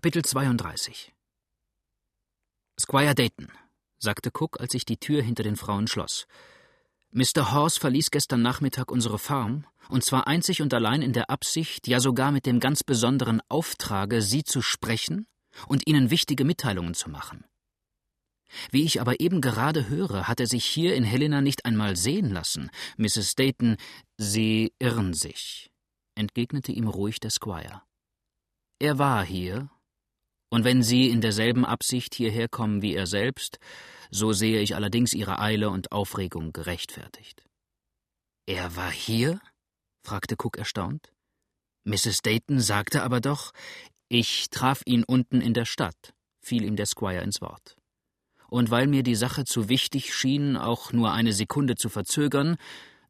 Kapitel 32 Squire Dayton, sagte Cook, als sich die Tür hinter den Frauen schloss. Mr. Horse verließ gestern Nachmittag unsere Farm, und zwar einzig und allein in der Absicht, ja sogar mit dem ganz besonderen Auftrage, Sie zu sprechen und Ihnen wichtige Mitteilungen zu machen. Wie ich aber eben gerade höre, hat er sich hier in Helena nicht einmal sehen lassen. Mrs. Dayton, Sie irren sich, entgegnete ihm ruhig der Squire. Er war hier, und wenn Sie in derselben Absicht hierher kommen wie er selbst, so sehe ich allerdings Ihre Eile und Aufregung gerechtfertigt. Er war hier? fragte Cook erstaunt. Mrs. Dayton sagte aber doch, ich traf ihn unten in der Stadt, fiel ihm der Squire ins Wort. Und weil mir die Sache zu wichtig schien, auch nur eine Sekunde zu verzögern,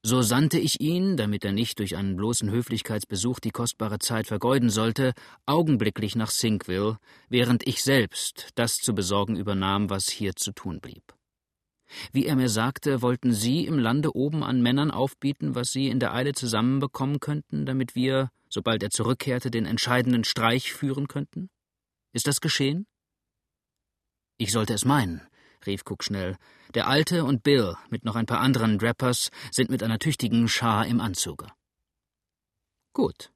so sandte ich ihn, damit er nicht durch einen bloßen Höflichkeitsbesuch die kostbare Zeit vergeuden sollte, augenblicklich nach Sinkville, während ich selbst das zu besorgen übernahm, was hier zu tun blieb. Wie er mir sagte, wollten Sie im Lande oben an Männern aufbieten, was Sie in der Eile zusammenbekommen könnten, damit wir, sobald er zurückkehrte, den entscheidenden Streich führen könnten? Ist das geschehen? Ich sollte es meinen, rief Cook schnell. Der Alte und Bill mit noch ein paar anderen Drappers sind mit einer tüchtigen Schar im Anzuge. Gut.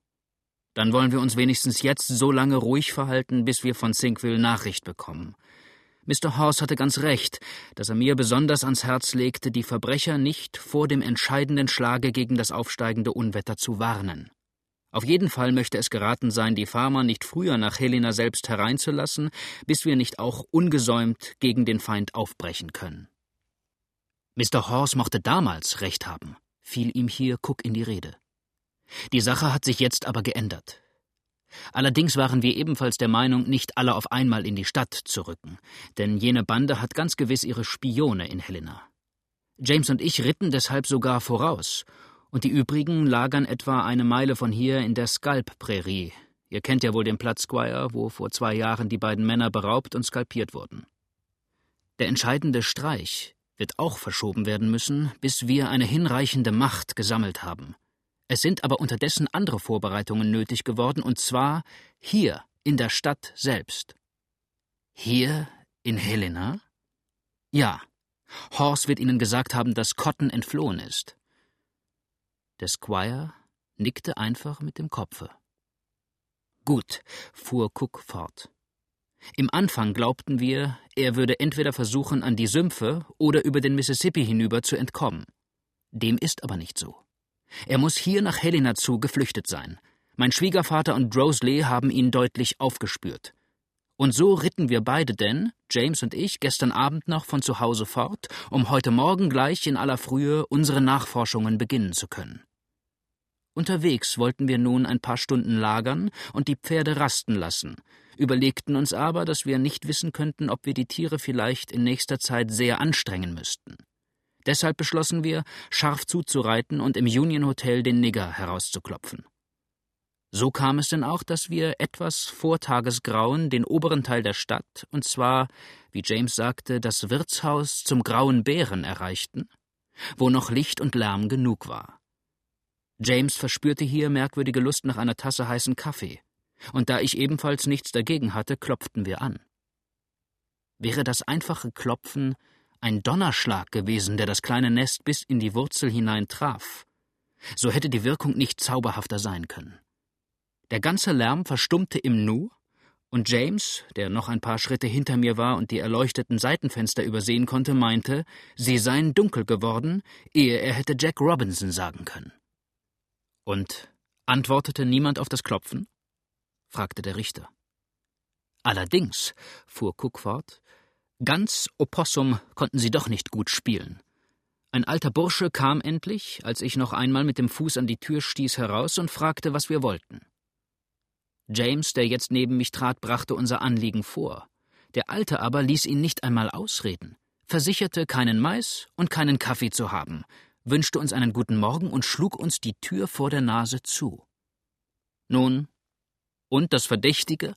Dann wollen wir uns wenigstens jetzt so lange ruhig verhalten, bis wir von Sinkville Nachricht bekommen. Mr. Horse hatte ganz recht, dass er mir besonders ans Herz legte, die Verbrecher nicht vor dem entscheidenden Schlage gegen das aufsteigende Unwetter zu warnen. Auf jeden Fall möchte es geraten sein, die Farmer nicht früher nach Helena selbst hereinzulassen, bis wir nicht auch ungesäumt gegen den Feind aufbrechen können. Mr. Horse mochte damals recht haben, fiel ihm hier Cook in die Rede. Die Sache hat sich jetzt aber geändert. Allerdings waren wir ebenfalls der Meinung, nicht alle auf einmal in die Stadt zu rücken, denn jene Bande hat ganz gewiss ihre Spione in Helena. James und ich ritten deshalb sogar voraus und die übrigen lagern etwa eine Meile von hier in der Skalp-Prärie. Ihr kennt ja wohl den Platz, Squire, wo vor zwei Jahren die beiden Männer beraubt und skalpiert wurden. Der entscheidende Streich wird auch verschoben werden müssen, bis wir eine hinreichende Macht gesammelt haben. Es sind aber unterdessen andere Vorbereitungen nötig geworden, und zwar hier in der Stadt selbst. Hier in Helena? Ja. Horst wird Ihnen gesagt haben, dass Cotton entflohen ist. Der Squire nickte einfach mit dem Kopfe. Gut, fuhr Cook fort. Im Anfang glaubten wir, er würde entweder versuchen, an die Sümpfe oder über den Mississippi hinüber zu entkommen. Dem ist aber nicht so. Er muss hier nach Helena zu geflüchtet sein. Mein Schwiegervater und Drosley haben ihn deutlich aufgespürt. Und so ritten wir beide denn, James und ich, gestern Abend noch von zu Hause fort, um heute Morgen gleich in aller Frühe unsere Nachforschungen beginnen zu können. Unterwegs wollten wir nun ein paar Stunden lagern und die Pferde rasten lassen, überlegten uns aber, dass wir nicht wissen könnten, ob wir die Tiere vielleicht in nächster Zeit sehr anstrengen müssten. Deshalb beschlossen wir, scharf zuzureiten und im Union Hotel den Nigger herauszuklopfen. So kam es denn auch, dass wir etwas vor Tagesgrauen den oberen Teil der Stadt, und zwar, wie James sagte, das Wirtshaus zum Grauen Bären erreichten, wo noch Licht und Lärm genug war. James verspürte hier merkwürdige Lust nach einer Tasse heißen Kaffee, und da ich ebenfalls nichts dagegen hatte, klopften wir an. Wäre das einfache Klopfen ein Donnerschlag gewesen, der das kleine Nest bis in die Wurzel hinein traf, so hätte die Wirkung nicht zauberhafter sein können. Der ganze Lärm verstummte im Nu, und James, der noch ein paar Schritte hinter mir war und die erleuchteten Seitenfenster übersehen konnte, meinte, sie seien dunkel geworden, ehe er hätte Jack Robinson sagen können. Und antwortete niemand auf das Klopfen? fragte der Richter. Allerdings, fuhr Cook fort, ganz Opossum konnten sie doch nicht gut spielen. Ein alter Bursche kam endlich, als ich noch einmal mit dem Fuß an die Tür stieß, heraus und fragte, was wir wollten. James, der jetzt neben mich trat, brachte unser Anliegen vor. Der Alte aber ließ ihn nicht einmal ausreden, versicherte, keinen Mais und keinen Kaffee zu haben, wünschte uns einen guten Morgen und schlug uns die Tür vor der Nase zu. Nun, und das Verdächtige?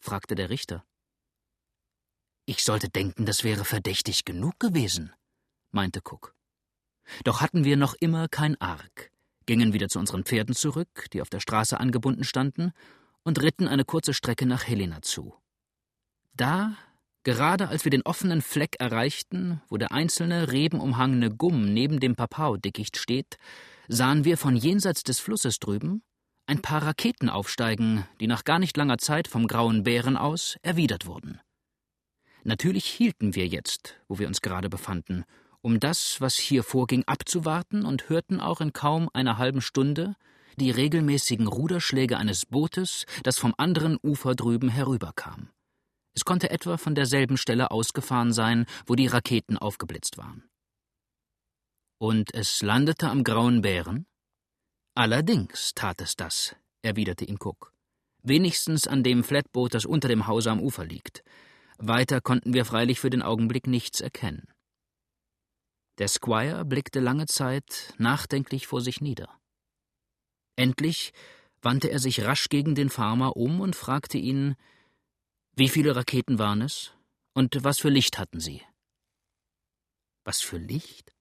fragte der Richter. Ich sollte denken, das wäre verdächtig genug gewesen, meinte Cook. Doch hatten wir noch immer kein Arg, gingen wieder zu unseren Pferden zurück, die auf der Straße angebunden standen, und ritten eine kurze Strecke nach Helena zu. Da, gerade als wir den offenen Fleck erreichten, wo der einzelne rebenumhangene Gumm neben dem Papau-Dickicht steht, sahen wir von jenseits des Flusses drüben ein paar Raketen aufsteigen, die nach gar nicht langer Zeit vom grauen Bären aus erwidert wurden. Natürlich hielten wir jetzt, wo wir uns gerade befanden, um das, was hier vorging, abzuwarten und hörten auch in kaum einer halben Stunde die regelmäßigen Ruderschläge eines Bootes, das vom anderen Ufer drüben herüberkam. Es konnte etwa von derselben Stelle ausgefahren sein, wo die Raketen aufgeblitzt waren. Und es landete am Grauen Bären? Allerdings tat es das, erwiderte ihn Cook. Wenigstens an dem Flatboot, das unter dem Hause am Ufer liegt. Weiter konnten wir freilich für den Augenblick nichts erkennen. Der Squire blickte lange Zeit nachdenklich vor sich nieder. Endlich wandte er sich rasch gegen den Farmer um und fragte ihn, wie viele Raketen waren es und was für Licht hatten sie? Was für Licht?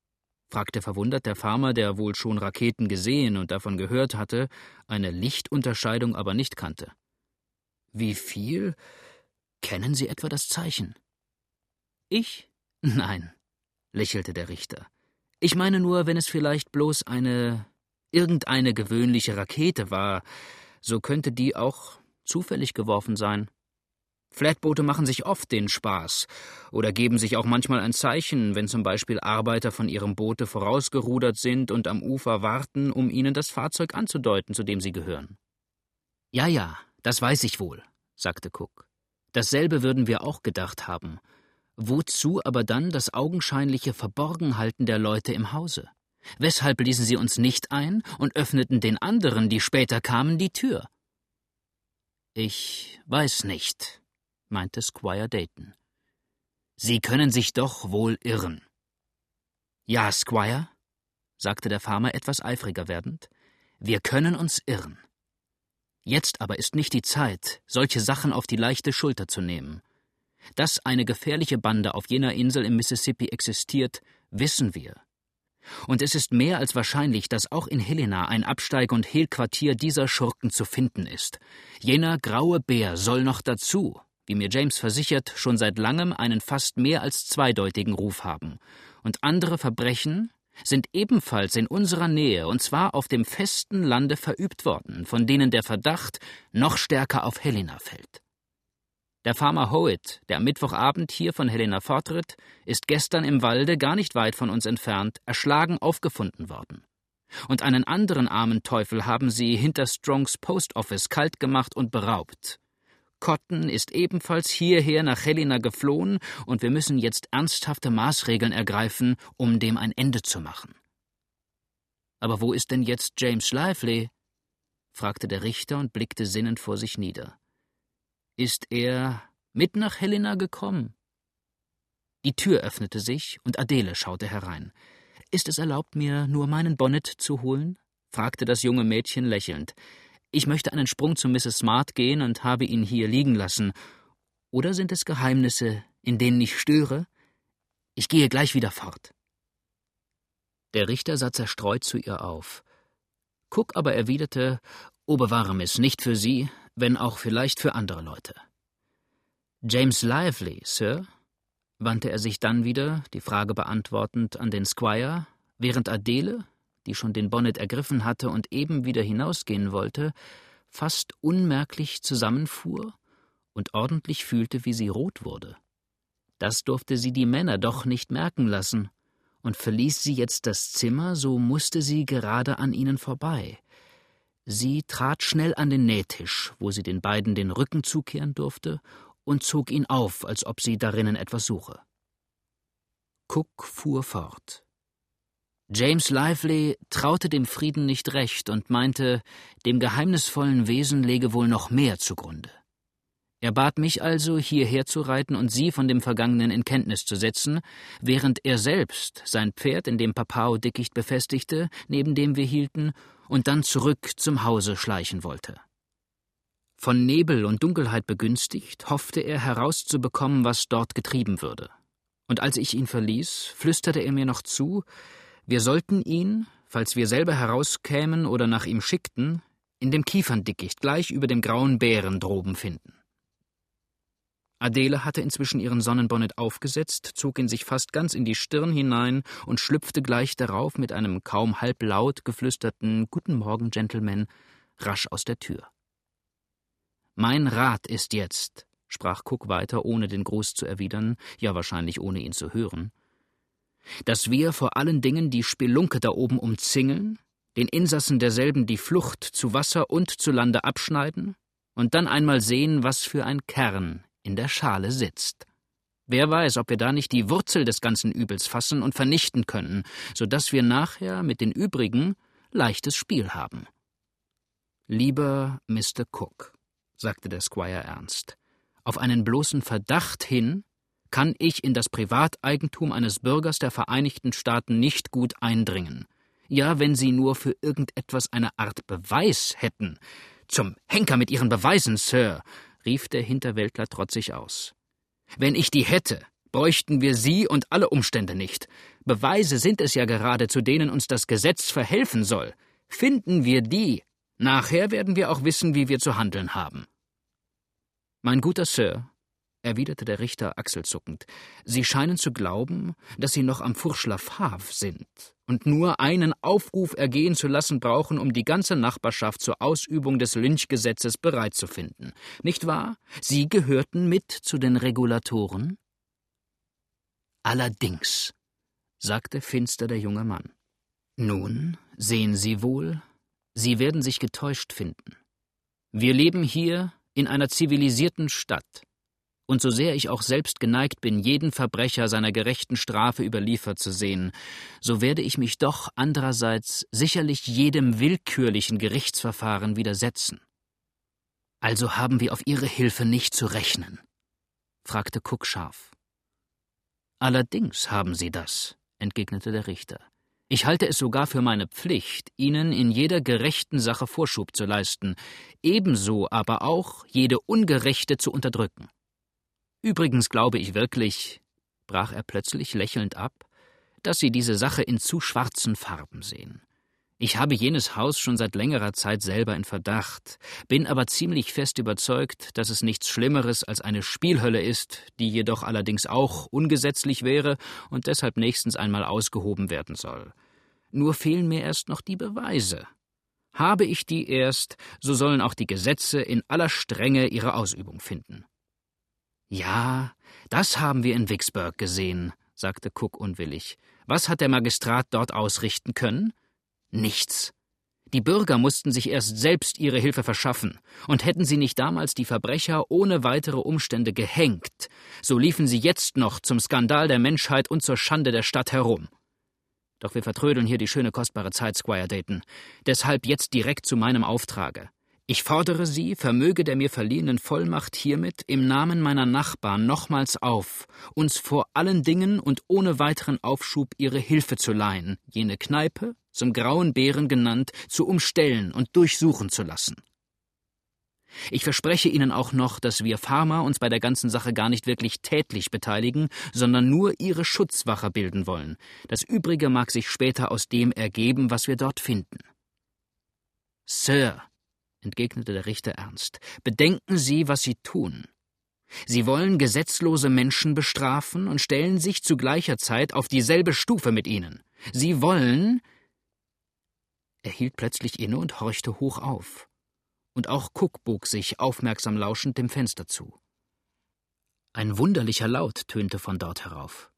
fragte verwundert der Farmer, der wohl schon Raketen gesehen und davon gehört hatte, eine Lichtunterscheidung aber nicht kannte. Wie viel? Kennen Sie etwa das Zeichen? Ich? Nein, lächelte der Richter. Ich meine nur, wenn es vielleicht bloß eine irgendeine gewöhnliche Rakete war, so könnte die auch zufällig geworfen sein. Flatboote machen sich oft den Spaß oder geben sich auch manchmal ein Zeichen, wenn zum Beispiel Arbeiter von ihrem Boote vorausgerudert sind und am Ufer warten, um ihnen das Fahrzeug anzudeuten, zu dem sie gehören. Ja, ja, das weiß ich wohl, sagte Cook. Dasselbe würden wir auch gedacht haben. Wozu aber dann das augenscheinliche Verborgenhalten der Leute im Hause? Weshalb ließen sie uns nicht ein und öffneten den anderen, die später kamen, die Tür? Ich weiß nicht, meinte Squire Dayton. Sie können sich doch wohl irren. Ja, Squire, sagte der Farmer etwas eifriger werdend, wir können uns irren. Jetzt aber ist nicht die Zeit, solche Sachen auf die leichte Schulter zu nehmen. Dass eine gefährliche Bande auf jener Insel im Mississippi existiert, wissen wir. Und es ist mehr als wahrscheinlich, dass auch in Helena ein Absteig- und Hehlquartier dieser Schurken zu finden ist. Jener graue Bär soll noch dazu, wie mir James versichert, schon seit langem einen fast mehr als zweideutigen Ruf haben. Und andere Verbrechen sind ebenfalls in unserer Nähe, und zwar auf dem festen Lande verübt worden, von denen der Verdacht noch stärker auf Helena fällt. Der Farmer Howitt, der am Mittwochabend hier von Helena fortritt, ist gestern im Walde, gar nicht weit von uns entfernt, erschlagen aufgefunden worden. Und einen anderen armen Teufel haben sie hinter Strongs Post Office kalt gemacht und beraubt. Cotton ist ebenfalls hierher nach Helena geflohen, und wir müssen jetzt ernsthafte Maßregeln ergreifen, um dem ein Ende zu machen. Aber wo ist denn jetzt James Lively? fragte der Richter und blickte sinnend vor sich nieder. Ist er mit nach Helena gekommen? Die Tür öffnete sich und Adele schaute herein. Ist es erlaubt, mir nur meinen Bonnet zu holen? fragte das junge Mädchen lächelnd. Ich möchte einen Sprung zu Mrs. Smart gehen und habe ihn hier liegen lassen. Oder sind es Geheimnisse, in denen ich störe? Ich gehe gleich wieder fort. Der Richter sah zerstreut zu ihr auf. Cook aber erwiderte, O bewahre Miss, nicht für Sie, wenn auch vielleicht für andere Leute. James Lively, Sir? wandte er sich dann wieder, die Frage beantwortend, an den Squire, während Adele, die schon den Bonnet ergriffen hatte und eben wieder hinausgehen wollte, fast unmerklich zusammenfuhr und ordentlich fühlte, wie sie rot wurde. Das durfte sie die Männer doch nicht merken lassen, und verließ sie jetzt das Zimmer, so musste sie gerade an ihnen vorbei. Sie trat schnell an den Nähtisch, wo sie den beiden den Rücken zukehren durfte, und zog ihn auf, als ob sie darinnen etwas suche. Cook fuhr fort. James Lively traute dem Frieden nicht recht und meinte, dem geheimnisvollen Wesen lege wohl noch mehr zugrunde. Er bat mich also, hierher zu reiten und sie von dem Vergangenen in Kenntnis zu setzen, während er selbst sein Pferd in dem Papao-Dickicht befestigte, neben dem wir hielten, und dann zurück zum Hause schleichen wollte. Von Nebel und Dunkelheit begünstigt, hoffte er herauszubekommen, was dort getrieben würde. Und als ich ihn verließ, flüsterte er mir noch zu, wir sollten ihn, falls wir selber herauskämen oder nach ihm schickten, in dem Kieferndickicht gleich über dem grauen Bären droben finden. Adele hatte inzwischen ihren Sonnenbonnet aufgesetzt, zog ihn sich fast ganz in die Stirn hinein und schlüpfte gleich darauf mit einem kaum halblaut geflüsterten Guten Morgen, Gentlemen, rasch aus der Tür. Mein Rat ist jetzt, sprach Cook weiter, ohne den Gruß zu erwidern, ja wahrscheinlich ohne ihn zu hören, dass wir vor allen Dingen die Spelunke da oben umzingeln, den Insassen derselben die Flucht zu Wasser und zu Lande abschneiden und dann einmal sehen, was für ein Kern in der Schale sitzt. Wer weiß, ob wir da nicht die Wurzel des ganzen Übels fassen und vernichten können, so dass wir nachher mit den übrigen leichtes Spiel haben. Lieber Mr. Cook, sagte der Squire ernst, auf einen bloßen Verdacht hin kann ich in das Privateigentum eines Bürgers der Vereinigten Staaten nicht gut eindringen. Ja, wenn Sie nur für irgendetwas eine Art Beweis hätten. Zum Henker mit Ihren Beweisen, Sir, rief der Hinterwäldler trotzig aus. Wenn ich die hätte, bräuchten wir sie und alle Umstände nicht. Beweise sind es ja gerade, zu denen uns das Gesetz verhelfen soll. Finden wir die, nachher werden wir auch wissen, wie wir zu handeln haben. Mein guter Sir, erwiderte der Richter achselzuckend, Sie scheinen zu glauben, dass Sie noch am Fourchlaf Havre sind und nur einen Aufruf ergehen zu lassen brauchen, um die ganze Nachbarschaft zur Ausübung des Lynchgesetzes bereit zu finden. Nicht wahr? Sie gehörten mit zu den Regulatoren? Allerdings, sagte finster der junge Mann. Nun, sehen Sie wohl, Sie werden sich getäuscht finden. Wir leben hier in einer zivilisierten Stadt und so sehr ich auch selbst geneigt bin, jeden Verbrecher seiner gerechten Strafe überliefert zu sehen, so werde ich mich doch andererseits sicherlich jedem willkürlichen Gerichtsverfahren widersetzen. Also haben wir auf Ihre Hilfe nicht zu rechnen? fragte Cook scharf. Allerdings haben Sie das, entgegnete der Richter. Ich halte es sogar für meine Pflicht, Ihnen in jeder gerechten Sache Vorschub zu leisten, ebenso aber auch jede ungerechte zu unterdrücken. Übrigens glaube ich wirklich, brach er plötzlich lächelnd ab, dass Sie diese Sache in zu schwarzen Farben sehen. Ich habe jenes Haus schon seit längerer Zeit selber in Verdacht, bin aber ziemlich fest überzeugt, dass es nichts Schlimmeres als eine Spielhölle ist, die jedoch allerdings auch ungesetzlich wäre und deshalb nächstens einmal ausgehoben werden soll. Nur fehlen mir erst noch die Beweise. Habe ich die erst, so sollen auch die Gesetze in aller Strenge ihre Ausübung finden. Ja, das haben wir in Vicksburg gesehen, sagte Cook unwillig. Was hat der Magistrat dort ausrichten können? Nichts. Die Bürger mussten sich erst selbst ihre Hilfe verschaffen, und hätten sie nicht damals die Verbrecher ohne weitere Umstände gehängt, so liefen sie jetzt noch zum Skandal der Menschheit und zur Schande der Stadt herum. Doch wir vertrödeln hier die schöne kostbare Zeit, Squire Dayton. Deshalb jetzt direkt zu meinem Auftrage. Ich fordere Sie, vermöge der mir verliehenen Vollmacht hiermit im Namen meiner Nachbarn nochmals auf, uns vor allen Dingen und ohne weiteren Aufschub Ihre Hilfe zu leihen, jene Kneipe, zum Grauen Bären genannt, zu umstellen und durchsuchen zu lassen. Ich verspreche Ihnen auch noch, dass wir Farmer uns bei der ganzen Sache gar nicht wirklich tätlich beteiligen, sondern nur Ihre Schutzwache bilden wollen. Das Übrige mag sich später aus dem ergeben, was wir dort finden. Sir, entgegnete der Richter ernst, bedenken Sie, was Sie tun. Sie wollen gesetzlose Menschen bestrafen und stellen sich zu gleicher Zeit auf dieselbe Stufe mit ihnen. Sie wollen. Er hielt plötzlich inne und horchte hoch auf. Und auch Cook bog sich, aufmerksam lauschend, dem Fenster zu. Ein wunderlicher Laut tönte von dort herauf.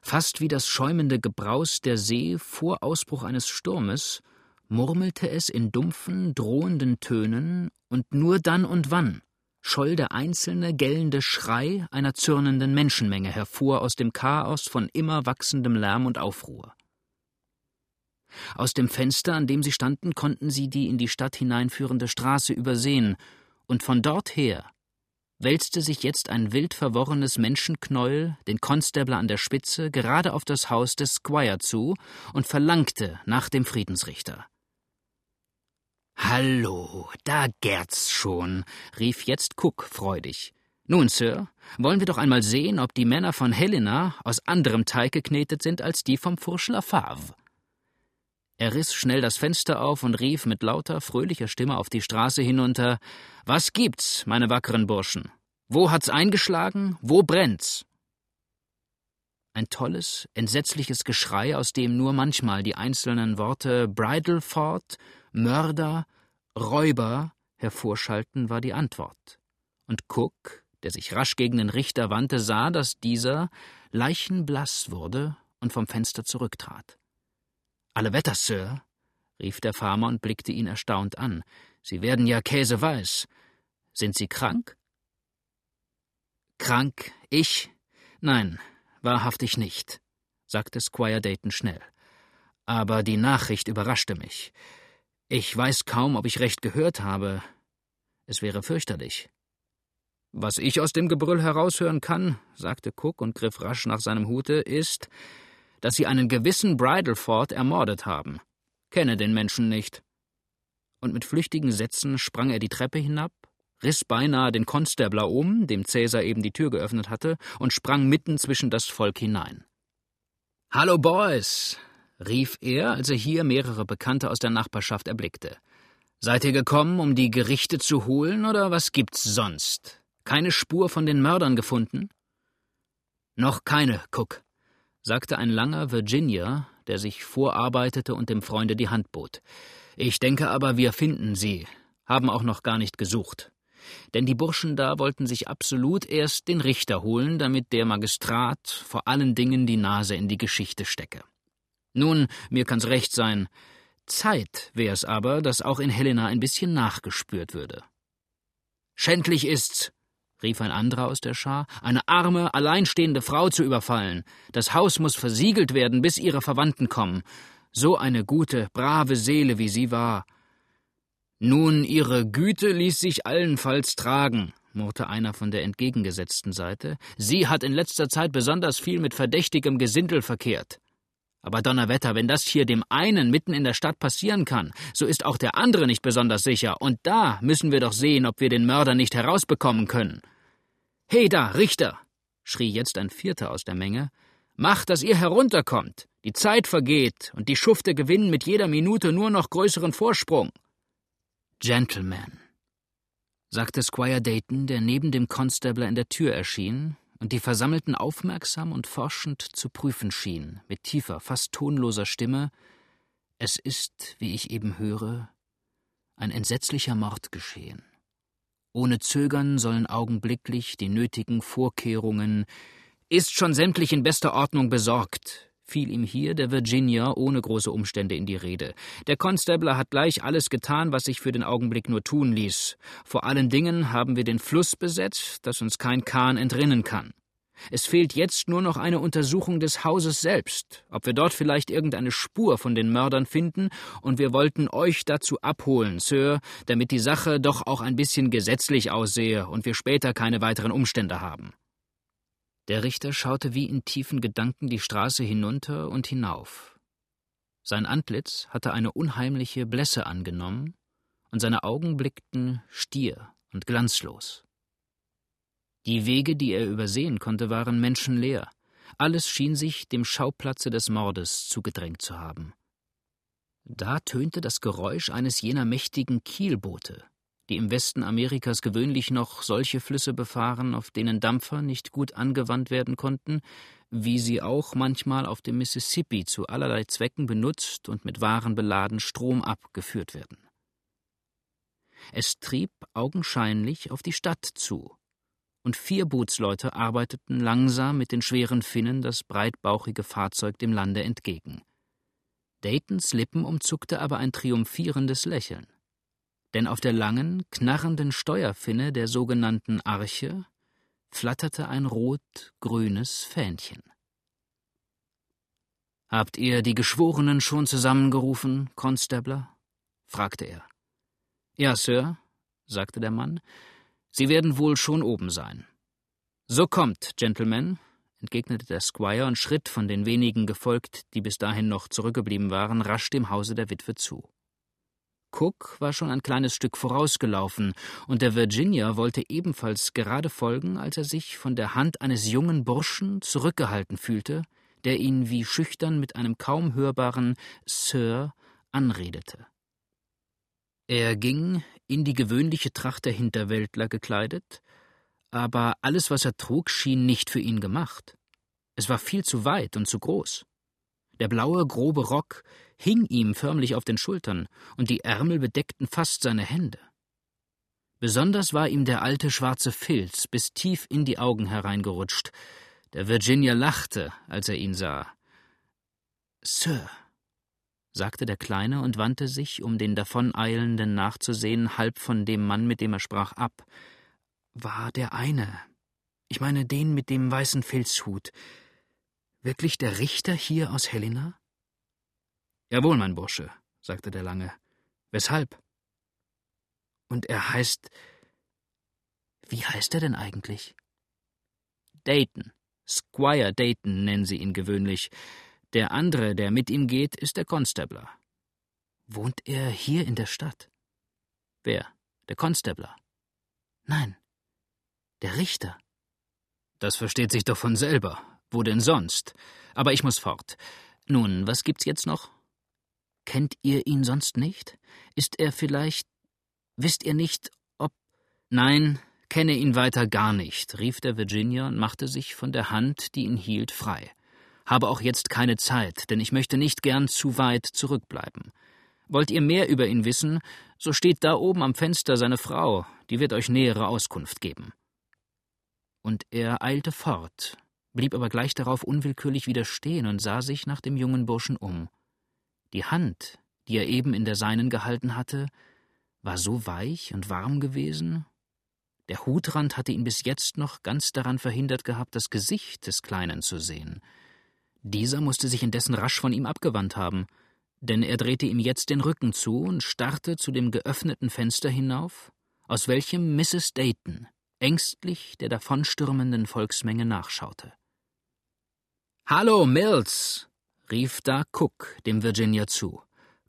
Fast wie das schäumende Gebraus der See vor Ausbruch eines Sturmes murmelte es in dumpfen, drohenden Tönen, und nur dann und wann scholl der einzelne gellende Schrei einer zürnenden Menschenmenge hervor aus dem Chaos von immer wachsendem Lärm und Aufruhr. Aus dem Fenster, an dem sie standen, konnten sie die in die Stadt hineinführende Straße übersehen, und von dort her wälzte sich jetzt ein wild verworrenes Menschenknäuel, den Constable an der Spitze, gerade auf das Haus des Squire zu und verlangte nach dem Friedensrichter. Hallo, da gärt's schon, rief jetzt Cook freudig. Nun, Sir, wollen wir doch einmal sehen, ob die Männer von Helena aus anderem Teig geknetet sind als die vom Fourche Favre. Er riss schnell das Fenster auf und rief mit lauter, fröhlicher Stimme auf die Straße hinunter Was gibt's, meine wackeren Burschen? Wo hat's eingeschlagen? Wo brennt's? Ein tolles, entsetzliches Geschrei, aus dem nur manchmal die einzelnen Worte Bridleford, Mörder, Räuber hervorschallten, war die Antwort. Und Cook, der sich rasch gegen den Richter wandte, sah, dass dieser leichenblass wurde und vom Fenster zurücktrat. Alle Wetter, Sir, rief der Farmer und blickte ihn erstaunt an. Sie werden ja käseweiß. Sind Sie krank? Krank? Ich? Nein, wahrhaftig nicht, sagte Squire Dayton schnell. Aber die Nachricht überraschte mich. Ich weiß kaum, ob ich recht gehört habe. Es wäre fürchterlich. Was ich aus dem Gebrüll heraushören kann, sagte Cook und griff rasch nach seinem Hute, ist, dass sie einen gewissen Bridleford ermordet haben. Kenne den Menschen nicht. Und mit flüchtigen Sätzen sprang er die Treppe hinab, riss beinahe den Konstabler um, dem Cäsar eben die Tür geöffnet hatte, und sprang mitten zwischen das Volk hinein. Hallo, Boys! Rief er, als er hier mehrere Bekannte aus der Nachbarschaft erblickte. Seid ihr gekommen, um die Gerichte zu holen, oder was gibt's sonst? Keine Spur von den Mördern gefunden? Noch keine, Cook, sagte ein langer Virginier, der sich vorarbeitete und dem Freunde die Hand bot. Ich denke aber, wir finden sie, haben auch noch gar nicht gesucht. Denn die Burschen da wollten sich absolut erst den Richter holen, damit der Magistrat vor allen Dingen die Nase in die Geschichte stecke. Nun, mir kann's recht sein. Zeit wär's aber, dass auch in Helena ein bisschen nachgespürt würde. Schändlich ist's, rief ein anderer aus der Schar, eine arme, alleinstehende Frau zu überfallen. Das Haus muss versiegelt werden, bis ihre Verwandten kommen. So eine gute, brave Seele, wie sie war. Nun, ihre Güte ließ sich allenfalls tragen, murrte einer von der entgegengesetzten Seite. Sie hat in letzter Zeit besonders viel mit verdächtigem Gesindel verkehrt. Aber Donnerwetter, wenn das hier dem einen mitten in der Stadt passieren kann, so ist auch der andere nicht besonders sicher, und da müssen wir doch sehen, ob wir den Mörder nicht herausbekommen können. He da, Richter! schrie jetzt ein Vierter aus der Menge. Macht, dass ihr herunterkommt. Die Zeit vergeht, und die Schufte gewinnen mit jeder Minute nur noch größeren Vorsprung. Gentlemen, sagte Squire Dayton, der neben dem Constable in der Tür erschien und die Versammelten aufmerksam und forschend zu prüfen schien, mit tiefer, fast tonloser Stimme, es ist, wie ich eben höre, ein entsetzlicher Mord geschehen. Ohne Zögern sollen augenblicklich die nötigen Vorkehrungen ist schon sämtlich in bester Ordnung besorgt, fiel ihm hier der Virginia ohne große Umstände in die Rede. Der Constable hat gleich alles getan, was sich für den Augenblick nur tun ließ. Vor allen Dingen haben wir den Fluss besetzt, dass uns kein Kahn entrinnen kann. Es fehlt jetzt nur noch eine Untersuchung des Hauses selbst, ob wir dort vielleicht irgendeine Spur von den Mördern finden, und wir wollten euch dazu abholen, Sir, damit die Sache doch auch ein bisschen gesetzlich aussehe und wir später keine weiteren Umstände haben. Der Richter schaute wie in tiefen Gedanken die Straße hinunter und hinauf. Sein Antlitz hatte eine unheimliche Blässe angenommen, und seine Augen blickten stier und glanzlos. Die Wege, die er übersehen konnte, waren menschenleer. Alles schien sich dem Schauplatze des Mordes zugedrängt zu haben. Da tönte das Geräusch eines jener mächtigen Kielboote, die im Westen Amerikas gewöhnlich noch solche Flüsse befahren, auf denen Dampfer nicht gut angewandt werden konnten, wie sie auch manchmal auf dem Mississippi zu allerlei Zwecken benutzt und mit Waren beladen stromab geführt werden. Es trieb augenscheinlich auf die Stadt zu, und vier Bootsleute arbeiteten langsam mit den schweren Finnen das breitbauchige Fahrzeug dem Lande entgegen. Daytons Lippen umzuckte aber ein triumphierendes Lächeln denn auf der langen, knarrenden Steuerfinne der sogenannten Arche flatterte ein rot-grünes Fähnchen. Habt ihr die Geschworenen schon zusammengerufen, Constabler? fragte er. Ja, Sir, sagte der Mann, Sie werden wohl schon oben sein. So kommt, Gentlemen, entgegnete der Squire und schritt von den wenigen gefolgt, die bis dahin noch zurückgeblieben waren, rasch dem Hause der Witwe zu. Cook war schon ein kleines Stück vorausgelaufen, und der Virginia wollte ebenfalls gerade folgen, als er sich von der Hand eines jungen Burschen zurückgehalten fühlte, der ihn wie schüchtern mit einem kaum hörbaren Sir anredete. Er ging, in die gewöhnliche Tracht der Hinterwäldler gekleidet, aber alles, was er trug, schien nicht für ihn gemacht. Es war viel zu weit und zu groß. Der blaue, grobe Rock hing ihm förmlich auf den Schultern, und die Ärmel bedeckten fast seine Hände. Besonders war ihm der alte schwarze Filz bis tief in die Augen hereingerutscht. Der Virginia lachte, als er ihn sah. Sir, sagte der Kleine und wandte sich, um den Davoneilenden nachzusehen, halb von dem Mann, mit dem er sprach, ab. War der eine. Ich meine den mit dem weißen Filzhut. Wirklich der Richter hier aus Helena? Jawohl, mein Bursche, sagte der Lange. Weshalb? Und er heißt. Wie heißt er denn eigentlich? Dayton. Squire Dayton nennen sie ihn gewöhnlich. Der andere, der mit ihm geht, ist der Constabler. Wohnt er hier in der Stadt? Wer? Der Constabler? Nein, der Richter. Das versteht sich doch von selber. Wo denn sonst? Aber ich muss fort. Nun, was gibt's jetzt noch? Kennt ihr ihn sonst nicht? Ist er vielleicht Wisst ihr nicht, ob. Nein, kenne ihn weiter gar nicht, rief der Virginia und machte sich von der Hand, die ihn hielt, frei. Habe auch jetzt keine Zeit, denn ich möchte nicht gern zu weit zurückbleiben. Wollt ihr mehr über ihn wissen, so steht da oben am Fenster seine Frau, die wird euch nähere Auskunft geben. Und er eilte fort, blieb aber gleich darauf unwillkürlich wieder stehen und sah sich nach dem jungen Burschen um. Die Hand, die er eben in der seinen gehalten hatte, war so weich und warm gewesen. Der Hutrand hatte ihn bis jetzt noch ganz daran verhindert gehabt, das Gesicht des Kleinen zu sehen. Dieser musste sich indessen rasch von ihm abgewandt haben, denn er drehte ihm jetzt den Rücken zu und starrte zu dem geöffneten Fenster hinauf, aus welchem Mrs. Dayton ängstlich der davonstürmenden Volksmenge nachschaute. Hallo, Mills! rief da Cook dem Virginia zu.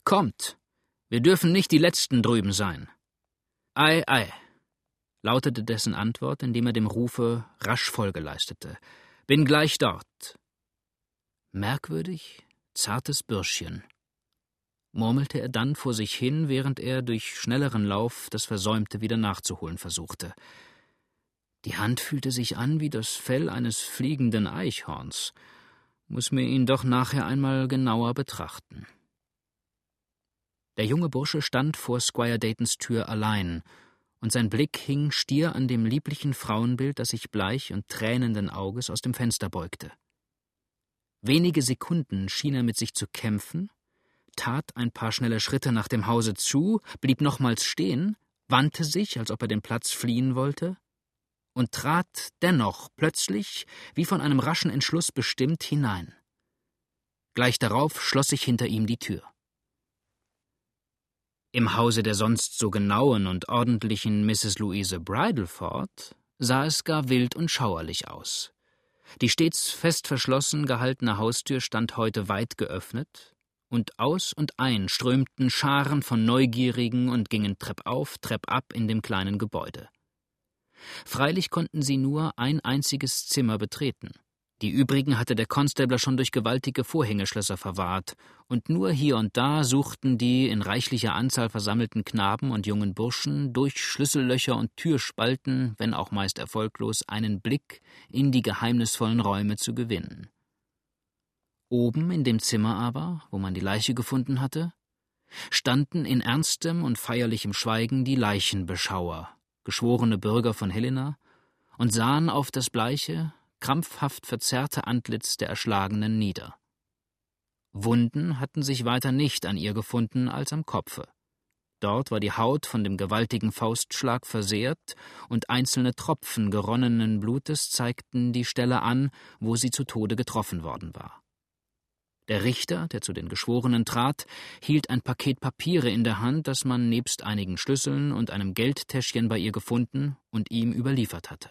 Kommt! Wir dürfen nicht die Letzten drüben sein. Ei, ei, lautete dessen Antwort, indem er dem Rufe rasch Folge leistete. Bin gleich dort. Merkwürdig, zartes Bürschchen, murmelte er dann vor sich hin, während er durch schnelleren Lauf das Versäumte wieder nachzuholen versuchte. Die Hand fühlte sich an wie das Fell eines fliegenden Eichhorns. Muss mir ihn doch nachher einmal genauer betrachten. Der junge Bursche stand vor Squire Daytons Tür allein, und sein Blick hing stier an dem lieblichen Frauenbild, das sich bleich und tränenden Auges aus dem Fenster beugte. Wenige Sekunden schien er mit sich zu kämpfen, tat ein paar schnelle Schritte nach dem Hause zu, blieb nochmals stehen, wandte sich, als ob er den Platz fliehen wollte, und trat dennoch plötzlich, wie von einem raschen Entschluss bestimmt, hinein. Gleich darauf schloss sich hinter ihm die Tür. Im Hause der sonst so genauen und ordentlichen Mrs. Louise Bridleford sah es gar wild und schauerlich aus. Die stets fest verschlossen gehaltene Haustür stand heute weit geöffnet, und aus und ein strömten Scharen von Neugierigen und gingen treppauf, treppab in dem kleinen Gebäude. Freilich konnten sie nur ein einziges Zimmer betreten. Die übrigen hatte der Konstabler schon durch gewaltige Vorhängeschlösser verwahrt, und nur hier und da suchten die in reichlicher Anzahl versammelten Knaben und jungen Burschen durch Schlüssellöcher und Türspalten, wenn auch meist erfolglos, einen Blick in die geheimnisvollen Räume zu gewinnen. Oben in dem Zimmer aber, wo man die Leiche gefunden hatte, standen in ernstem und feierlichem Schweigen die Leichenbeschauer, geschworene Bürger von Helena, und sahen auf das bleiche, krampfhaft verzerrte Antlitz der Erschlagenen nieder. Wunden hatten sich weiter nicht an ihr gefunden als am Kopfe. Dort war die Haut von dem gewaltigen Faustschlag versehrt, und einzelne Tropfen geronnenen Blutes zeigten die Stelle an, wo sie zu Tode getroffen worden war. Der Richter, der zu den Geschworenen trat, hielt ein Paket Papiere in der Hand, das man nebst einigen Schlüsseln und einem Geldtäschchen bei ihr gefunden und ihm überliefert hatte.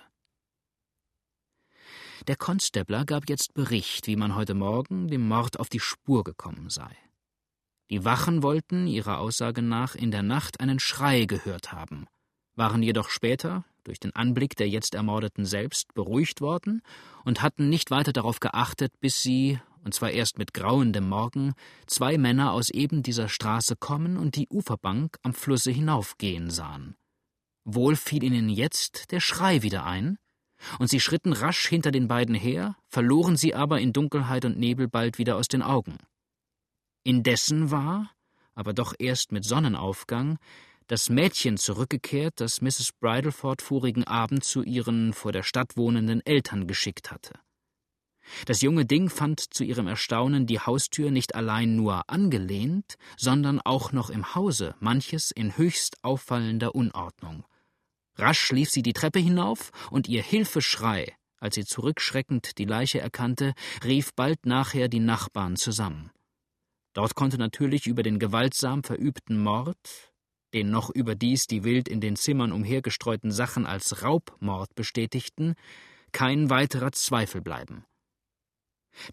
Der Konstabler gab jetzt Bericht, wie man heute Morgen dem Mord auf die Spur gekommen sei. Die Wachen wollten, ihrer Aussage nach, in der Nacht einen Schrei gehört haben, waren jedoch später, durch den Anblick der jetzt Ermordeten selbst, beruhigt worden und hatten nicht weiter darauf geachtet, bis sie, und zwar erst mit grauendem Morgen, zwei Männer aus eben dieser Straße kommen und die Uferbank am Flusse hinaufgehen sahen. Wohl fiel ihnen jetzt der Schrei wieder ein, und sie schritten rasch hinter den beiden her, verloren sie aber in Dunkelheit und Nebel bald wieder aus den Augen. Indessen war, aber doch erst mit Sonnenaufgang, das Mädchen zurückgekehrt, das Mrs. Bridleford vorigen Abend zu ihren vor der Stadt wohnenden Eltern geschickt hatte. Das junge Ding fand zu ihrem Erstaunen die Haustür nicht allein nur angelehnt, sondern auch noch im Hause manches in höchst auffallender Unordnung. Rasch lief sie die Treppe hinauf, und ihr Hilfeschrei, als sie zurückschreckend die Leiche erkannte, rief bald nachher die Nachbarn zusammen. Dort konnte natürlich über den gewaltsam verübten Mord, den noch überdies die wild in den Zimmern umhergestreuten Sachen als Raubmord bestätigten, kein weiterer Zweifel bleiben.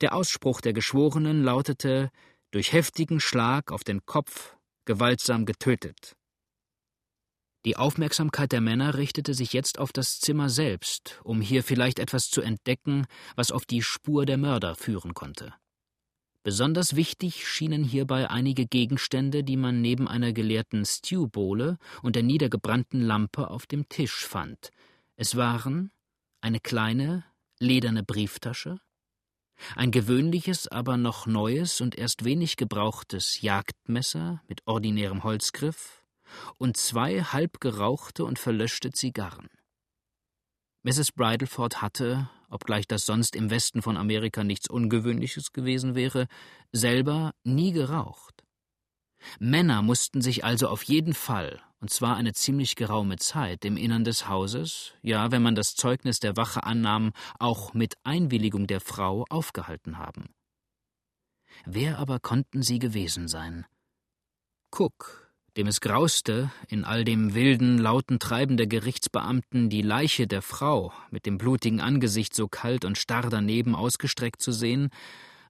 Der Ausspruch der Geschworenen lautete durch heftigen Schlag auf den Kopf gewaltsam getötet. Die Aufmerksamkeit der Männer richtete sich jetzt auf das Zimmer selbst, um hier vielleicht etwas zu entdecken, was auf die Spur der Mörder führen konnte. Besonders wichtig schienen hierbei einige Gegenstände, die man neben einer geleerten Stewbowle und der niedergebrannten Lampe auf dem Tisch fand. Es waren eine kleine, lederne Brieftasche, ein gewöhnliches, aber noch neues und erst wenig gebrauchtes Jagdmesser mit ordinärem Holzgriff und zwei halb gerauchte und verlöschte Zigarren. Mrs. Bridleford hatte, obgleich das sonst im Westen von Amerika nichts Ungewöhnliches gewesen wäre, selber nie geraucht. Männer mussten sich also auf jeden Fall, und zwar eine ziemlich geraume Zeit, im Innern des Hauses, ja, wenn man das Zeugnis der Wache annahm, auch mit Einwilligung der Frau aufgehalten haben. Wer aber konnten sie gewesen sein? Cook, dem es grauste, in all dem wilden, lauten Treiben der Gerichtsbeamten die Leiche der Frau mit dem blutigen Angesicht so kalt und starr daneben ausgestreckt zu sehen,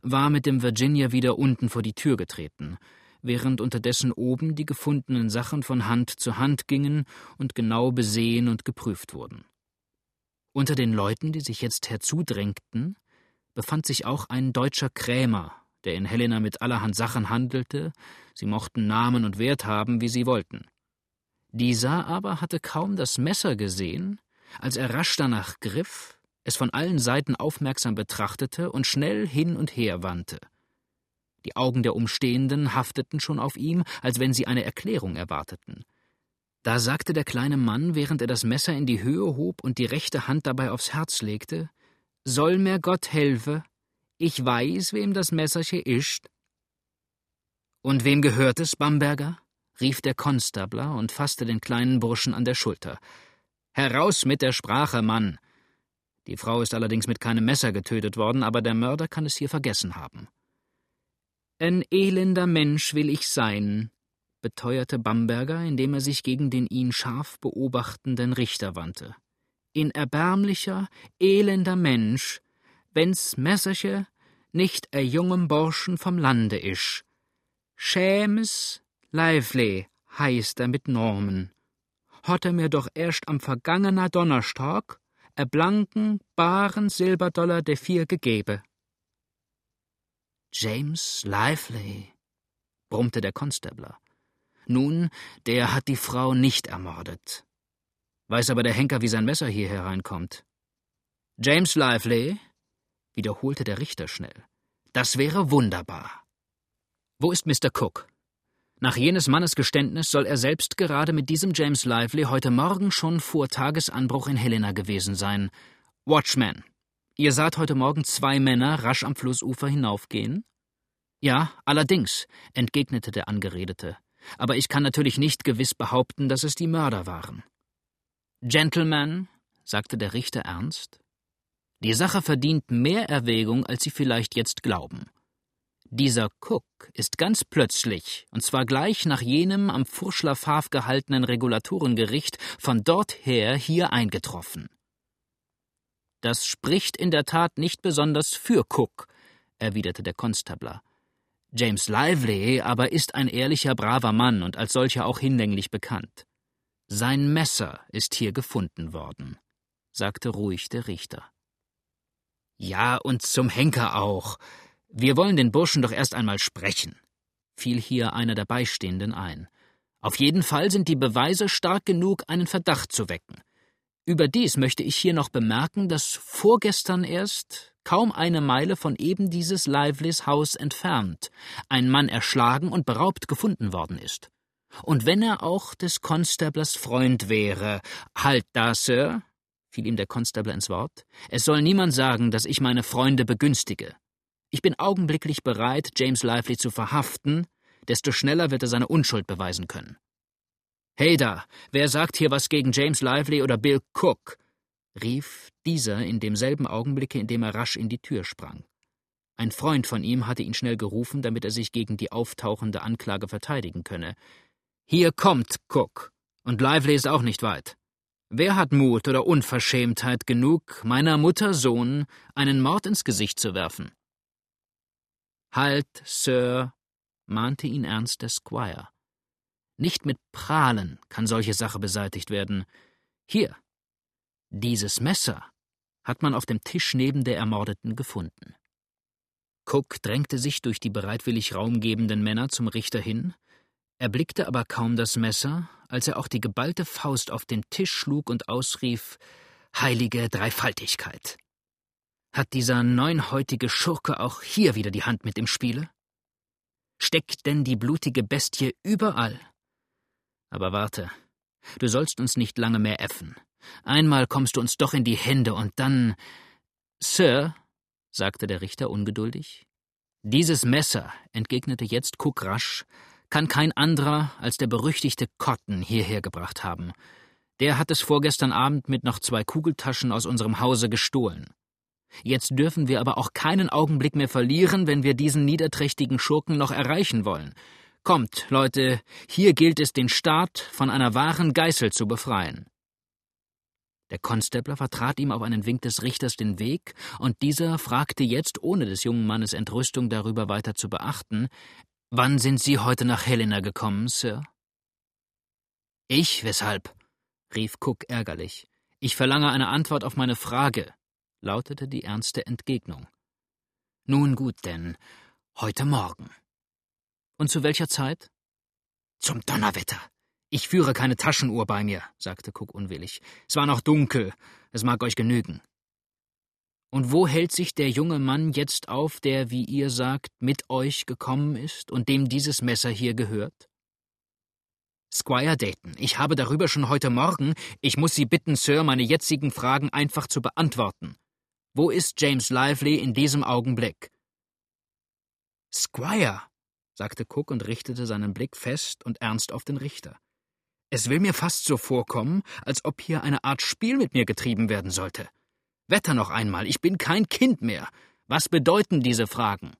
war mit dem Virginia wieder unten vor die Tür getreten, während unterdessen oben die gefundenen Sachen von Hand zu Hand gingen und genau besehen und geprüft wurden. Unter den Leuten, die sich jetzt herzudrängten, befand sich auch ein deutscher Krämer der in Helena mit allerhand Sachen handelte, sie mochten Namen und Wert haben, wie sie wollten. Dieser aber hatte kaum das Messer gesehen, als er rasch danach griff, es von allen Seiten aufmerksam betrachtete und schnell hin und her wandte. Die Augen der Umstehenden hafteten schon auf ihm, als wenn sie eine Erklärung erwarteten. Da sagte der kleine Mann, während er das Messer in die Höhe hob und die rechte Hand dabei aufs Herz legte, Soll mir Gott helfe, ich weiß, wem das Messerchen ist. Und wem gehört es, Bamberger? rief der Konstabler und fasste den kleinen Burschen an der Schulter. Heraus mit der Sprache, Mann! Die Frau ist allerdings mit keinem Messer getötet worden, aber der Mörder kann es hier vergessen haben. Ein elender Mensch will ich sein, beteuerte Bamberger, indem er sich gegen den ihn scharf beobachtenden Richter wandte. In erbärmlicher, elender Mensch wenn's Messerche nicht a jungem Burschen vom Lande isch. Schämes Lively heißt er mit Normen. Hat er mir doch erst am vergangener Donnerstag a blanken, baren Silberdollar de vier gegebe. James Lively, brummte der Konstabler. Nun, der hat die Frau nicht ermordet. Weiß aber der Henker, wie sein Messer hier hereinkommt. James Lively, wiederholte der Richter schnell. Das wäre wunderbar. Wo ist Mr. Cook? Nach jenes Mannes Geständnis soll er selbst gerade mit diesem James Lively heute Morgen schon vor Tagesanbruch in Helena gewesen sein. Watchman, ihr saht heute Morgen zwei Männer rasch am Flussufer hinaufgehen? Ja, allerdings, entgegnete der Angeredete. Aber ich kann natürlich nicht gewiss behaupten, dass es die Mörder waren. Gentlemen, sagte der Richter ernst, die Sache verdient mehr Erwägung, als Sie vielleicht jetzt glauben. Dieser Cook ist ganz plötzlich, und zwar gleich nach jenem am Furschler-Fav gehaltenen Regulatorengericht, von dorther hier eingetroffen. Das spricht in der Tat nicht besonders für Cook, erwiderte der Konstabler. James Lively aber ist ein ehrlicher, braver Mann und als solcher auch hinlänglich bekannt. Sein Messer ist hier gefunden worden, sagte ruhig der Richter. Ja, und zum Henker auch, Wir wollen den Burschen doch erst einmal sprechen, fiel hier einer der Beistehenden ein. Auf jeden Fall sind die Beweise stark genug, einen Verdacht zu wecken. Überdies möchte ich hier noch bemerken, dass vorgestern erst, kaum eine Meile von eben dieses Lively's Haus entfernt, ein Mann erschlagen und beraubt gefunden worden ist. Und wenn er auch des Constablers Freund wäre, halt da, Sir, fiel ihm der Constable ins Wort, es soll niemand sagen, dass ich meine Freunde begünstige. Ich bin augenblicklich bereit, James Lively zu verhaften, desto schneller wird er seine Unschuld beweisen können. Hey da, wer sagt hier was gegen James Lively oder Bill Cook? rief dieser in demselben Augenblicke, in dem er rasch in die Tür sprang. Ein Freund von ihm hatte ihn schnell gerufen, damit er sich gegen die auftauchende Anklage verteidigen könne. Hier kommt Cook, und Lively ist auch nicht weit. Wer hat Mut oder Unverschämtheit genug, meiner Mutter Sohn einen Mord ins Gesicht zu werfen? Halt, Sir, mahnte ihn ernst der Squire. Nicht mit Prahlen kann solche Sache beseitigt werden. Hier, dieses Messer hat man auf dem Tisch neben der Ermordeten gefunden. Cook drängte sich durch die bereitwillig raumgebenden Männer zum Richter hin, erblickte aber kaum das Messer, als er auch die geballte Faust auf den Tisch schlug und ausrief Heilige Dreifaltigkeit. Hat dieser neunhäutige Schurke auch hier wieder die Hand mit im Spiele? Steckt denn die blutige Bestie überall? Aber warte, du sollst uns nicht lange mehr äffen. Einmal kommst du uns doch in die Hände und dann. Sir, sagte der Richter ungeduldig. Dieses Messer, entgegnete jetzt Cook rasch, kann kein anderer als der berüchtigte Cotton hierher gebracht haben. Der hat es vorgestern Abend mit noch zwei Kugeltaschen aus unserem Hause gestohlen. Jetzt dürfen wir aber auch keinen Augenblick mehr verlieren, wenn wir diesen niederträchtigen Schurken noch erreichen wollen. Kommt, Leute, hier gilt es, den Staat von einer wahren Geißel zu befreien. Der Konstabler vertrat ihm auf einen Wink des Richters den Weg, und dieser fragte jetzt, ohne des jungen Mannes Entrüstung darüber weiter zu beachten, Wann sind Sie heute nach Helena gekommen, Sir? Ich, weshalb? rief Cook ärgerlich. Ich verlange eine Antwort auf meine Frage, lautete die ernste Entgegnung. Nun gut denn, heute Morgen. Und zu welcher Zeit? Zum Donnerwetter. Ich führe keine Taschenuhr bei mir, sagte Cook unwillig. Es war noch dunkel. Es mag euch genügen. Und wo hält sich der junge Mann jetzt auf, der, wie ihr sagt, mit euch gekommen ist und dem dieses Messer hier gehört? Squire Dayton, ich habe darüber schon heute Morgen. Ich muss Sie bitten, Sir, meine jetzigen Fragen einfach zu beantworten. Wo ist James Lively in diesem Augenblick? Squire, sagte Cook und richtete seinen Blick fest und ernst auf den Richter. Es will mir fast so vorkommen, als ob hier eine Art Spiel mit mir getrieben werden sollte. Wetter noch einmal, ich bin kein Kind mehr. Was bedeuten diese Fragen?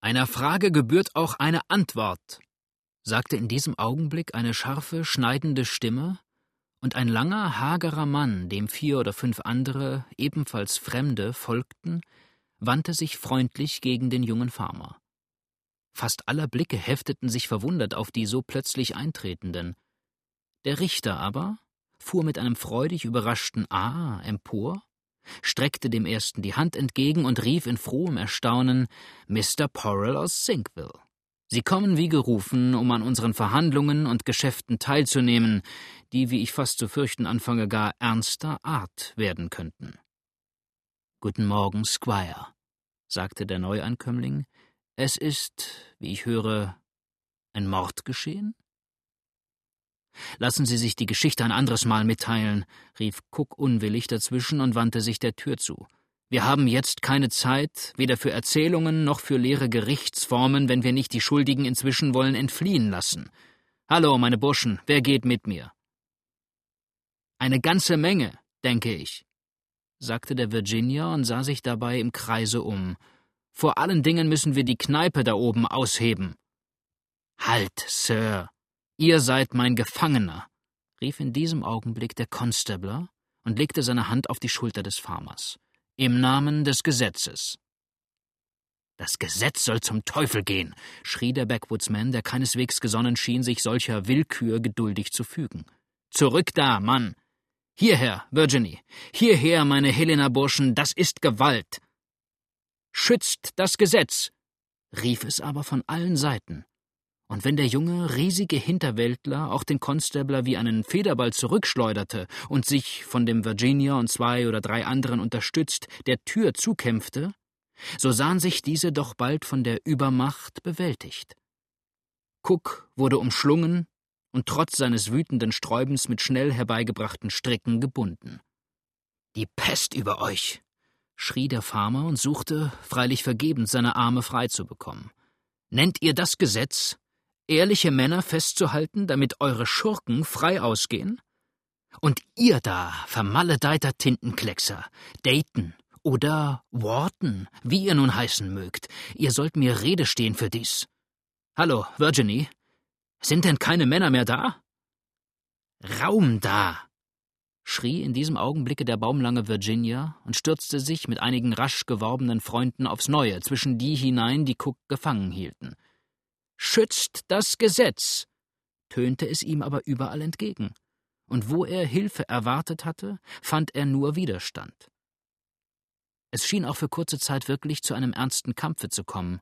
Einer Frage gebührt auch eine Antwort, sagte in diesem Augenblick eine scharfe, schneidende Stimme, und ein langer, hagerer Mann, dem vier oder fünf andere, ebenfalls Fremde, folgten, wandte sich freundlich gegen den jungen Farmer. Fast aller Blicke hefteten sich verwundert auf die so plötzlich Eintretenden. Der Richter aber fuhr mit einem freudig überraschten Ah empor, streckte dem ersten die Hand entgegen und rief in frohem Erstaunen Mr. Porrell aus Sinkville. Sie kommen wie gerufen, um an unseren Verhandlungen und Geschäften teilzunehmen, die, wie ich fast zu fürchten anfange, gar ernster Art werden könnten. Guten Morgen, Squire, sagte der Neuankömmling. Es ist, wie ich höre, ein Mord geschehen? Lassen Sie sich die Geschichte ein anderes Mal mitteilen, rief Cook unwillig dazwischen und wandte sich der Tür zu. Wir haben jetzt keine Zeit, weder für Erzählungen noch für leere Gerichtsformen, wenn wir nicht die Schuldigen inzwischen wollen entfliehen lassen. Hallo, meine Burschen, wer geht mit mir? Eine ganze Menge, denke ich, sagte der Virginier und sah sich dabei im Kreise um. Vor allen Dingen müssen wir die Kneipe da oben ausheben. Halt, Sir, Ihr seid mein Gefangener, rief in diesem Augenblick der Constabler und legte seine Hand auf die Schulter des Farmers. Im Namen des Gesetzes. Das Gesetz soll zum Teufel gehen, schrie der Backwoodsman, der keineswegs gesonnen schien, sich solcher Willkür geduldig zu fügen. Zurück da, Mann! Hierher, Virginie! Hierher, meine Helena-Burschen, das ist Gewalt! Schützt das Gesetz! rief es aber von allen Seiten. Und wenn der junge, riesige Hinterwäldler auch den Constabler wie einen Federball zurückschleuderte und sich, von dem Virginia und zwei oder drei anderen unterstützt, der Tür zukämpfte, so sahen sich diese doch bald von der Übermacht bewältigt. Cook wurde umschlungen und trotz seines wütenden Sträubens mit schnell herbeigebrachten Stricken gebunden. Die Pest über euch! Schrie der Farmer und suchte, freilich vergebens, seine Arme frei zu bekommen. Nennt ihr das Gesetz? Ehrliche Männer festzuhalten, damit eure Schurken frei ausgehen? Und ihr da, vermaledeiter Tintenkleckser, Dayton oder Wharton, wie ihr nun heißen mögt, ihr sollt mir Rede stehen für dies. Hallo, Virginie. Sind denn keine Männer mehr da? Raum da! Schrie in diesem Augenblicke der baumlange Virginia und stürzte sich mit einigen rasch geworbenen Freunden aufs Neue zwischen die hinein, die Cook gefangen hielten. Schützt das Gesetz! tönte es ihm aber überall entgegen, und wo er Hilfe erwartet hatte, fand er nur Widerstand. Es schien auch für kurze Zeit wirklich zu einem ernsten Kampfe zu kommen.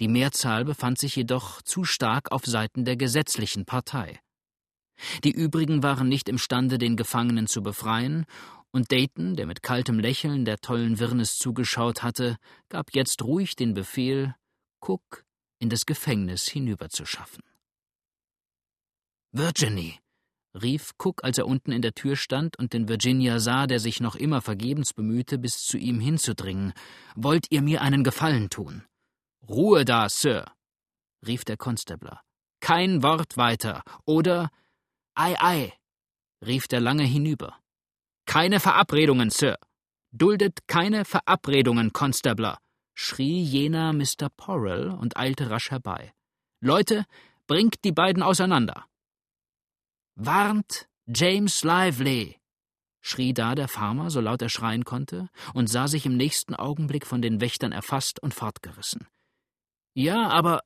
Die Mehrzahl befand sich jedoch zu stark auf Seiten der gesetzlichen Partei. Die übrigen waren nicht imstande, den Gefangenen zu befreien, und Dayton, der mit kaltem Lächeln der tollen Wirrnis zugeschaut hatte, gab jetzt ruhig den Befehl, Cook in das Gefängnis hinüberzuschaffen. Virginie, rief Cook, als er unten in der Tür stand und den Virginia sah, der sich noch immer vergebens bemühte, bis zu ihm hinzudringen, wollt ihr mir einen Gefallen tun? Ruhe da, Sir, rief der Konstabler. Kein Wort weiter, oder Ei, ei, rief der Lange hinüber. Keine Verabredungen, Sir. Duldet keine Verabredungen, Constabler, schrie jener Mr. Porrell und eilte rasch herbei. Leute, bringt die beiden auseinander. Warnt James Lively, schrie da der Farmer, so laut er schreien konnte, und sah sich im nächsten Augenblick von den Wächtern erfasst und fortgerissen. Ja, aber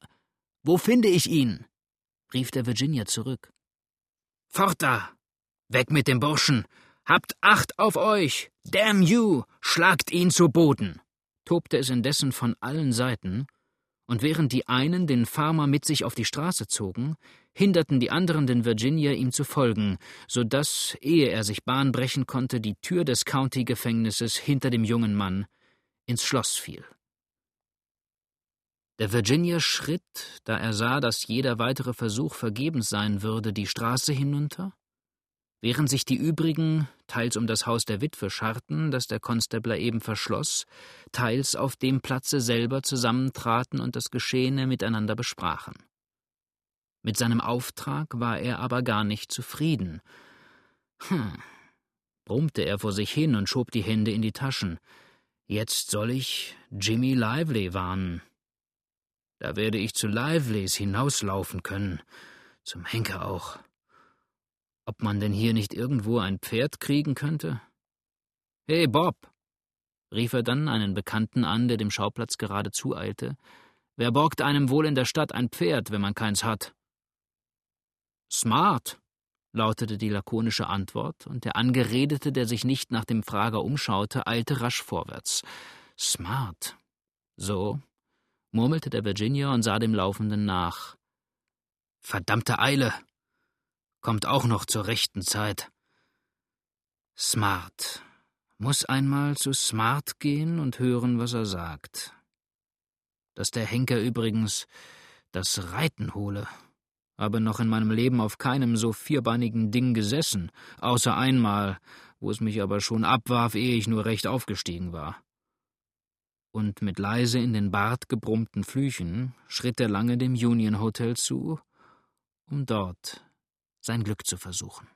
wo finde ich ihn? rief der Virginia zurück. Fort da! Weg mit dem Burschen! Habt Acht auf euch! Damn you! Schlagt ihn zu Boden! tobte es indessen von allen Seiten, und während die einen den Farmer mit sich auf die Straße zogen, hinderten die anderen den Virginia ihm zu folgen, so dass, ehe er sich Bahn brechen konnte, die Tür des County-Gefängnisses hinter dem jungen Mann ins Schloss fiel. Der Virginia schritt, da er sah, dass jeder weitere Versuch vergebens sein würde, die Straße hinunter, während sich die übrigen teils um das Haus der Witwe scharrten, das der Konstabler eben verschloss, teils auf dem Platze selber zusammentraten und das Geschehene miteinander besprachen. Mit seinem Auftrag war er aber gar nicht zufrieden. Hm, brummte er vor sich hin und schob die Hände in die Taschen. Jetzt soll ich Jimmy Lively warnen. Da werde ich zu Lively's hinauslaufen können. Zum Henker auch. Ob man denn hier nicht irgendwo ein Pferd kriegen könnte? Hey, Bob! rief er dann einen Bekannten an, der dem Schauplatz gerade zueilte. Wer borgt einem wohl in der Stadt ein Pferd, wenn man keins hat? Smart, lautete die lakonische Antwort, und der Angeredete, der sich nicht nach dem Frager umschaute, eilte rasch vorwärts. Smart. So, murmelte der Virginia und sah dem Laufenden nach. Verdammte Eile. Kommt auch noch zur rechten Zeit. Smart. Muss einmal zu Smart gehen und hören, was er sagt. Dass der Henker übrigens das Reiten hole. Habe noch in meinem Leben auf keinem so vierbeinigen Ding gesessen, außer einmal, wo es mich aber schon abwarf, ehe ich nur recht aufgestiegen war und mit leise in den Bart gebrummten Flüchen schritt er lange dem Union Hotel zu, um dort sein Glück zu versuchen.